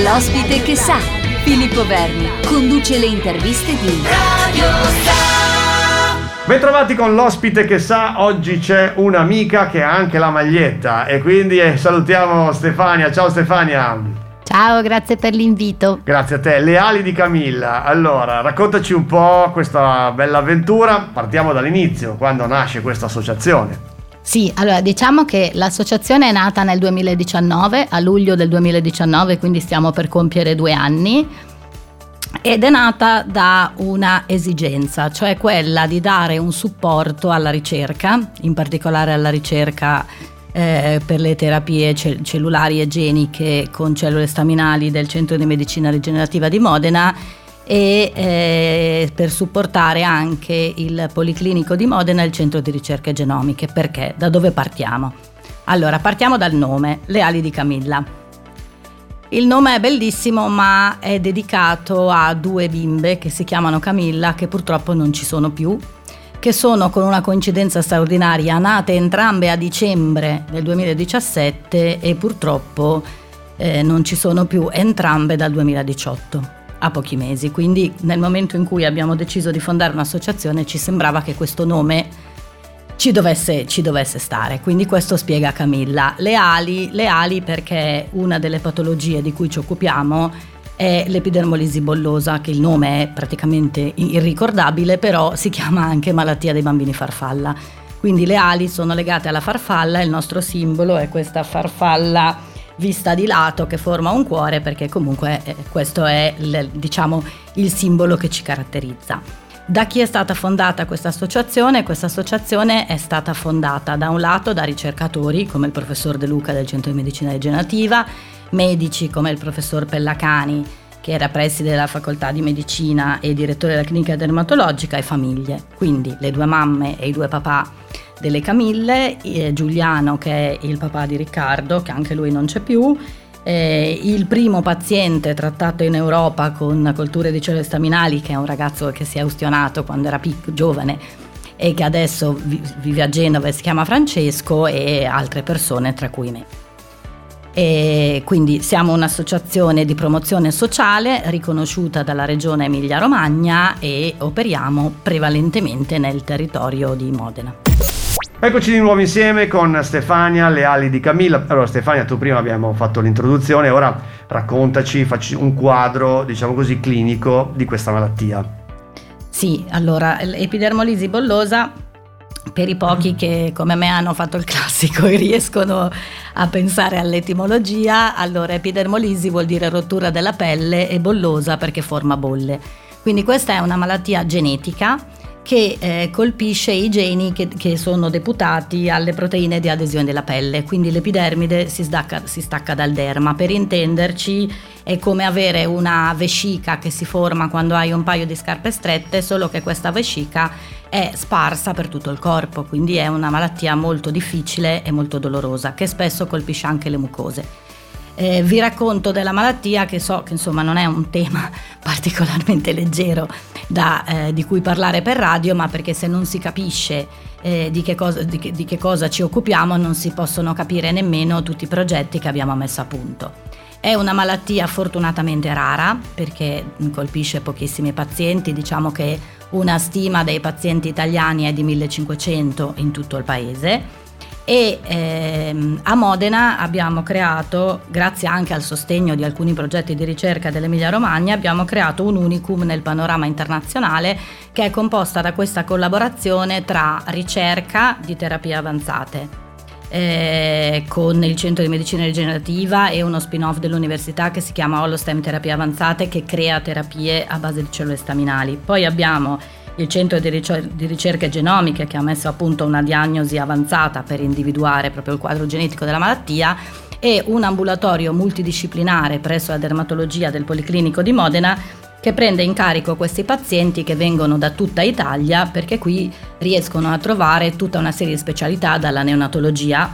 L'ospite che sa, Filippo Verni, conduce le interviste di Radio Sa. Bentrovati con l'ospite che sa, oggi c'è un'amica che ha anche la maglietta e quindi eh, salutiamo Stefania. Ciao Stefania. Ciao, grazie per l'invito. Grazie a te. Le ali di Camilla. Allora, raccontaci un po' questa bella avventura. Partiamo dall'inizio, quando nasce questa associazione. Sì, allora diciamo che l'associazione è nata nel 2019, a luglio del 2019, quindi stiamo per compiere due anni ed è nata da una esigenza, cioè quella di dare un supporto alla ricerca, in particolare alla ricerca eh, per le terapie ce- cellulari e geniche con cellule staminali del Centro di Medicina Rigenerativa di Modena e eh, per supportare anche il Policlinico di Modena e il Centro di Ricerche Genomiche. Perché? Da dove partiamo? Allora, partiamo dal nome, Le ali di Camilla. Il nome è bellissimo, ma è dedicato a due bimbe che si chiamano Camilla, che purtroppo non ci sono più, che sono con una coincidenza straordinaria nate entrambe a dicembre del 2017 e purtroppo eh, non ci sono più entrambe dal 2018 a pochi mesi. Quindi nel momento in cui abbiamo deciso di fondare un'associazione ci sembrava che questo nome ci dovesse, ci dovesse, stare. Quindi questo spiega Camilla. Le ali, le ali perché una delle patologie di cui ci occupiamo è l'epidermolisi bollosa, che il nome è praticamente irricordabile, però si chiama anche malattia dei bambini farfalla. Quindi le ali sono legate alla farfalla il nostro simbolo è questa farfalla vista di lato che forma un cuore perché comunque eh, questo è il, diciamo, il simbolo che ci caratterizza. Da chi è stata fondata questa associazione? Questa associazione è stata fondata da un lato da ricercatori come il professor De Luca del Centro di Medicina Rigenerativa, medici come il professor Pellacani che era preside della facoltà di medicina e direttore della clinica dermatologica e famiglie, quindi le due mamme e i due papà delle Camille, eh, Giuliano che è il papà di Riccardo, che anche lui non c'è più, eh, il primo paziente trattato in Europa con colture di cellule staminali, che è un ragazzo che si è ustionato quando era pic- giovane e che adesso vive a Genova e si chiama Francesco e altre persone, tra cui me. E quindi siamo un'associazione di promozione sociale riconosciuta dalla regione Emilia-Romagna e operiamo prevalentemente nel territorio di Modena. Eccoci di nuovo insieme con Stefania, le ali di Camilla. Allora Stefania, tu prima abbiamo fatto l'introduzione, ora raccontaci, facci un quadro, diciamo così, clinico di questa malattia. Sì, allora, l'epidermolisi bollosa per i pochi che come me hanno fatto il classico e riescono a pensare all'etimologia, allora epidermolisi vuol dire rottura della pelle e bollosa perché forma bolle. Quindi questa è una malattia genetica che eh, colpisce i geni che, che, sono deputati alle proteine di adesione della pelle, quindi l'epidermide si stacca, si stacca dal derma. Per intenderci è come avere una vescica che si forma quando hai un paio di scarpe strette, solo che questa vescica è sparsa per tutto il corpo, quindi è una malattia molto difficile e molto dolorosa che spesso colpisce anche le mucose. Eh, vi racconto della malattia che so che insomma non è un tema particolarmente leggero da, eh, di cui parlare per radio, ma perché se non si capisce eh, di, che cosa, di, che, di che cosa ci occupiamo non si possono capire nemmeno tutti i progetti che abbiamo messo a punto. È una malattia fortunatamente rara perché colpisce pochissimi pazienti, diciamo che una stima dei pazienti italiani è di 1500 in tutto il paese e ehm, a Modena abbiamo creato, grazie anche al sostegno di alcuni progetti di ricerca dell'Emilia Romagna, abbiamo creato un unicum nel panorama internazionale che è composta da questa collaborazione tra ricerca di terapie avanzate. Eh, con il centro di medicina rigenerativa e uno spin-off dell'università che si chiama Holostem Terapie Avanzate che crea terapie a base di cellule staminali. Poi abbiamo il centro di, ricer- di ricerche genomiche che ha messo a punto una diagnosi avanzata per individuare proprio il quadro genetico della malattia e un ambulatorio multidisciplinare presso la dermatologia del Policlinico di Modena che prende in carico questi pazienti che vengono da tutta Italia perché qui riescono a trovare tutta una serie di specialità dalla neonatologia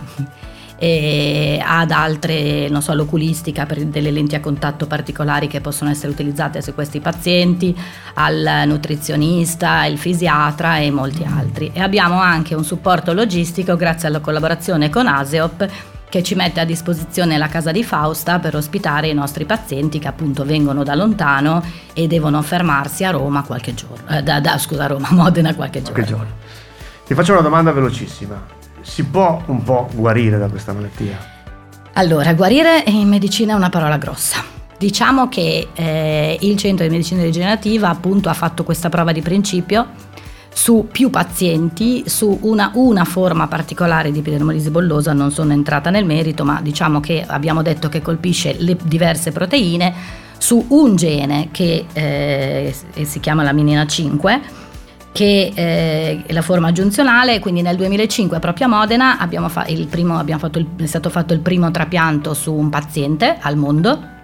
e ad altre, non so, l'oculistica per delle lenti a contatto particolari che possono essere utilizzate su questi pazienti, al nutrizionista, il fisiatra e molti altri. E abbiamo anche un supporto logistico grazie alla collaborazione con ASEOP che ci mette a disposizione la casa di Fausta per ospitare i nostri pazienti che appunto vengono da lontano e devono fermarsi a Roma qualche giorno, eh, da, da, scusa Roma, Modena qualche giorno. qualche giorno. Ti faccio una domanda velocissima, si può un po' guarire da questa malattia? Allora, guarire in medicina è una parola grossa. Diciamo che eh, il centro di medicina rigenerativa appunto ha fatto questa prova di principio su più pazienti, su una, una forma particolare di epidermolisi bollosa, non sono entrata nel merito, ma diciamo che abbiamo detto che colpisce le diverse proteine su un gene che eh, si chiama la minina 5 che eh, è la forma giunzionale, quindi nel 2005 proprio a Modena abbiamo, fa- primo, abbiamo fatto il, è stato fatto il primo trapianto su un paziente al mondo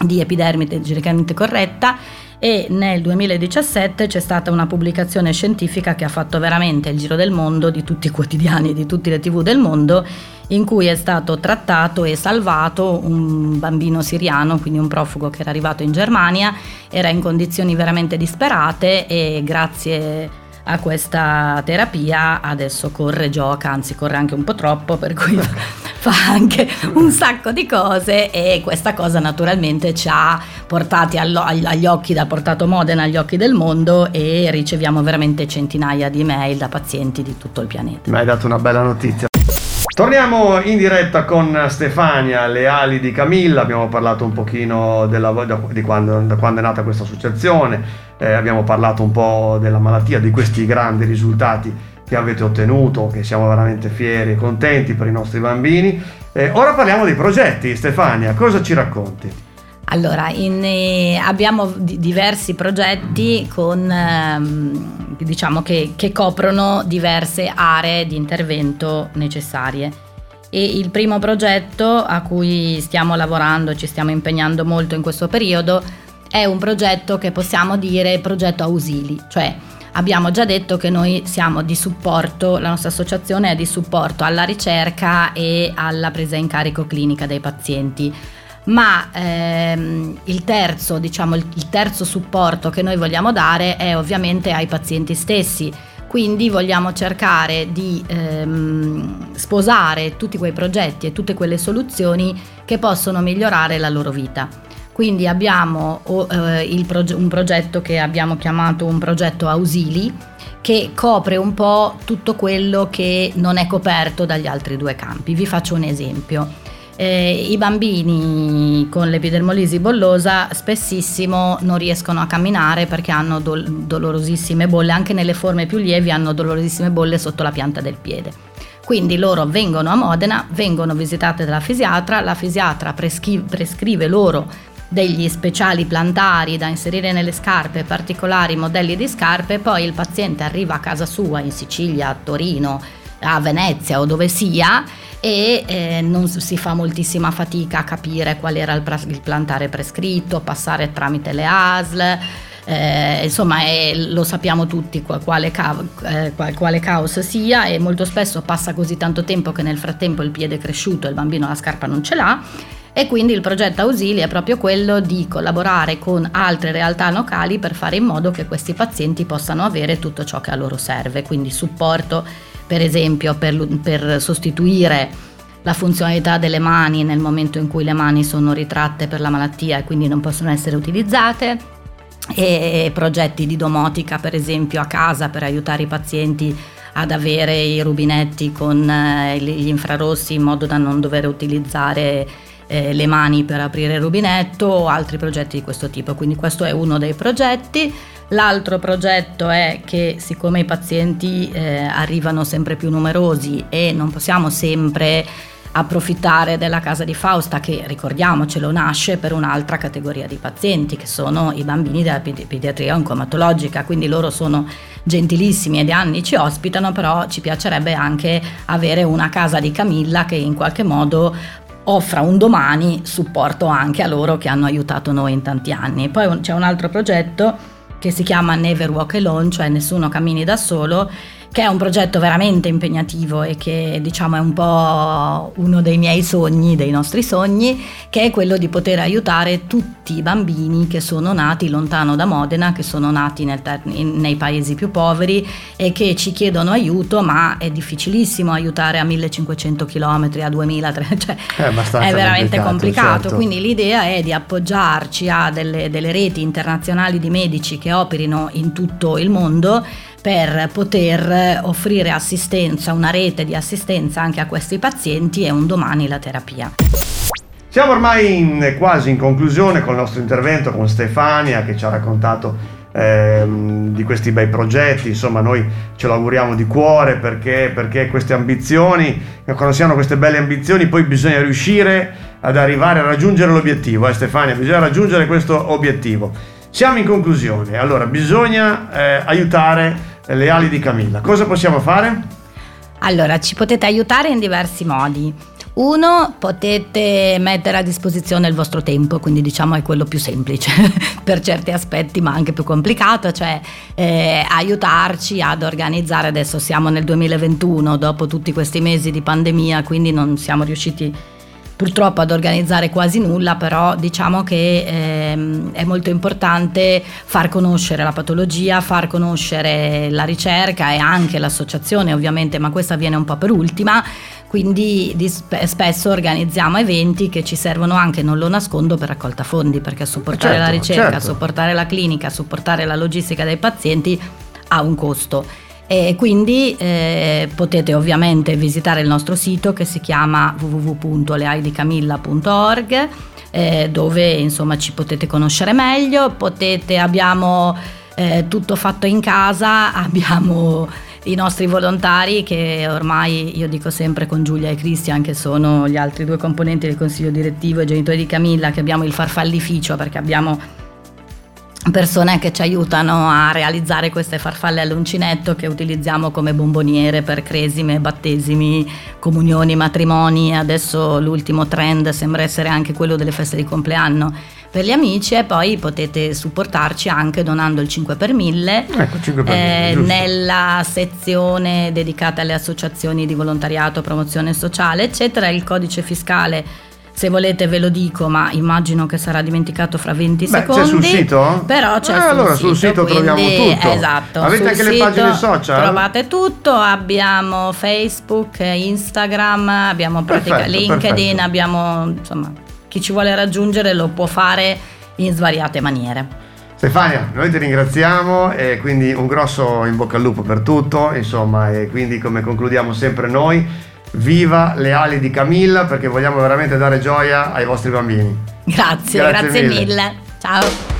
di epidermide geneticamente corretta e nel 2017 c'è stata una pubblicazione scientifica che ha fatto veramente il giro del mondo di tutti i quotidiani, di tutte le tv del mondo, in cui è stato trattato e salvato un bambino siriano, quindi un profugo che era arrivato in Germania, era in condizioni veramente disperate e grazie a questa terapia adesso corre, gioca, anzi corre anche un po' troppo, per cui fa anche un sacco di cose e questa cosa naturalmente ci ha portati agli occhi da Portato Modena agli occhi del mondo e riceviamo veramente centinaia di mail da pazienti di tutto il pianeta. Mi hai dato una bella notizia. Torniamo in diretta con Stefania, le ali di Camilla, abbiamo parlato un pochino della, di quando, da quando è nata questa associazione, eh, abbiamo parlato un po' della malattia, di questi grandi risultati che avete ottenuto, che siamo veramente fieri e contenti per i nostri bambini. Eh, ora parliamo dei progetti, Stefania, cosa ci racconti? Allora, in, eh, abbiamo d- diversi progetti con, ehm, diciamo che, che, coprono diverse aree di intervento necessarie. E il primo progetto a cui stiamo lavorando, ci stiamo impegnando molto in questo periodo, è un progetto che possiamo dire progetto ausili, cioè abbiamo già detto che noi siamo di supporto, la nostra associazione è di supporto alla ricerca e alla presa in carico clinica dei pazienti ma ehm, il terzo, diciamo, il, terzo supporto che noi vogliamo dare è ovviamente ai pazienti stessi. Quindi vogliamo cercare di ehm, sposare tutti quei progetti e tutte quelle soluzioni che possono migliorare la loro vita. Quindi abbiamo eh, proge- un progetto che abbiamo chiamato un progetto Ausili, che copre un po' tutto quello che non è coperto dagli altri due campi. Vi faccio un esempio eh, i bambini con l'epidermolisi bollosa spessissimo non riescono a camminare perché hanno dol- dolorosissime bolle, anche nelle forme più lievi hanno dolorosissime bolle sotto la pianta del piede. Quindi loro vengono a Modena, vengono visitate dalla fisiatra, la fisiatra prescri- prescrive loro degli speciali plantari da inserire nelle scarpe, particolari modelli di scarpe, poi il paziente arriva a casa sua in Sicilia, a Torino, a Venezia o dove sia e eh, non si fa moltissima fatica a capire qual era il, il plantare prescritto, passare tramite le ASL. Eh, insomma eh, lo sappiamo tutti quale, ca- eh, quale, caos sia e molto spesso passa così tanto tempo che nel frattempo il piede è cresciuto e il bambino la scarpa non ce l'ha e quindi il progetto Ausili è proprio quello di collaborare con altre realtà locali per fare in modo che questi pazienti possano avere tutto ciò che a loro serve, quindi supporto per esempio per, per sostituire la funzionalità delle mani nel momento in cui le mani sono ritratte per la malattia e quindi non possono essere utilizzate e progetti di domotica per esempio a casa per aiutare i pazienti ad avere i rubinetti con eh, gli infrarossi in modo da non dover utilizzare eh, le mani per aprire il rubinetto o altri progetti di questo tipo. Quindi questo è uno dei progetti. L'altro progetto è che siccome i pazienti eh, arrivano sempre più numerosi e non possiamo sempre approfittare della casa di Fausta che ricordiamocelo nasce per un'altra categoria di pazienti che sono i bambini della pediatria oncomatologica quindi loro sono gentilissimi e da anni ci ospitano però ci piacerebbe anche avere una casa di Camilla che in qualche modo offra un domani supporto anche a loro che hanno aiutato noi in tanti anni. Poi c'è un altro progetto che si chiama Never Walk Alone, cioè nessuno cammini da solo che è un progetto veramente impegnativo e che diciamo è un po' uno dei miei sogni, dei nostri sogni, che è quello di poter aiutare tutti i bambini che sono nati lontano da Modena, che sono nati nel, nei paesi più poveri e che ci chiedono aiuto, ma è difficilissimo aiutare a 1500 km, a 2000, cioè è, è, veramente complicato. complicato. Certo. Quindi l'idea è di appoggiarci a delle, delle reti internazionali di medici che operino in tutto il mondo per poter offrire assistenza, una rete di assistenza anche a questi pazienti e un domani la terapia. Siamo ormai in, quasi in conclusione con il nostro intervento con Stefania che ci ha raccontato ehm, di questi bei progetti, insomma noi ce lo auguriamo di cuore perché, perché queste ambizioni, quando si hanno queste belle ambizioni poi bisogna riuscire ad arrivare a raggiungere l'obiettivo, eh Stefania, bisogna raggiungere questo obiettivo. Siamo in conclusione, allora bisogna eh, aiutare le ali di Camilla. Cosa possiamo fare? Allora, ci potete aiutare in diversi modi. Uno, potete mettere a disposizione il vostro tempo, quindi diciamo è quello più semplice per certi aspetti, ma anche più complicato, cioè eh, aiutarci ad organizzare, adesso siamo nel 2021, dopo tutti questi mesi di pandemia, quindi non siamo riusciti purtroppo ad organizzare quasi nulla, però diciamo che ehm, è molto importante far conoscere la patologia, far conoscere la ricerca e anche l'associazione ovviamente, ma questa viene un po' per ultima, quindi spesso organizziamo eventi che ci servono anche, non lo nascondo, per raccolta fondi, perché supportare certo, la ricerca, certo. supportare la clinica, supportare la logistica dei pazienti ha un costo. E quindi eh, potete ovviamente visitare il nostro sito che si chiama www.leaidicamilla.org eh, dove insomma ci potete conoscere meglio, potete, abbiamo eh, tutto fatto in casa, abbiamo i nostri volontari che ormai io dico sempre con Giulia e Cristian che sono gli altri due componenti del consiglio direttivo e genitori di Camilla che abbiamo il farfallificio perché abbiamo persone che ci aiutano a realizzare queste farfalle all'uncinetto che utilizziamo come bomboniere per cresime, battesimi, comunioni, matrimoni. Adesso l'ultimo trend sembra essere anche quello delle feste di compleanno per gli amici e poi potete supportarci anche donando il 5 per 1000 ecco, 5 per eh, nella sezione dedicata alle associazioni di volontariato, promozione sociale, eccetera. Il codice fiscale se volete ve lo dico, ma immagino che sarà dimenticato fra 20 Beh, secondi. C'è sul sito? Però c'è eh, sul allora sito, sul sito quindi, troviamo tutto. Esatto. Avete anche le pagine social? Trovate tutto, abbiamo Facebook, Instagram, abbiamo pratica, perfetto, LinkedIn, perfetto. abbiamo insomma chi ci vuole raggiungere lo può fare in svariate maniere. Stefania, noi ti ringraziamo e quindi un grosso in bocca al lupo per tutto, insomma, e quindi come concludiamo sempre noi Viva le ali di Camilla perché vogliamo veramente dare gioia ai vostri bambini. Grazie, grazie, grazie mille. mille. Ciao.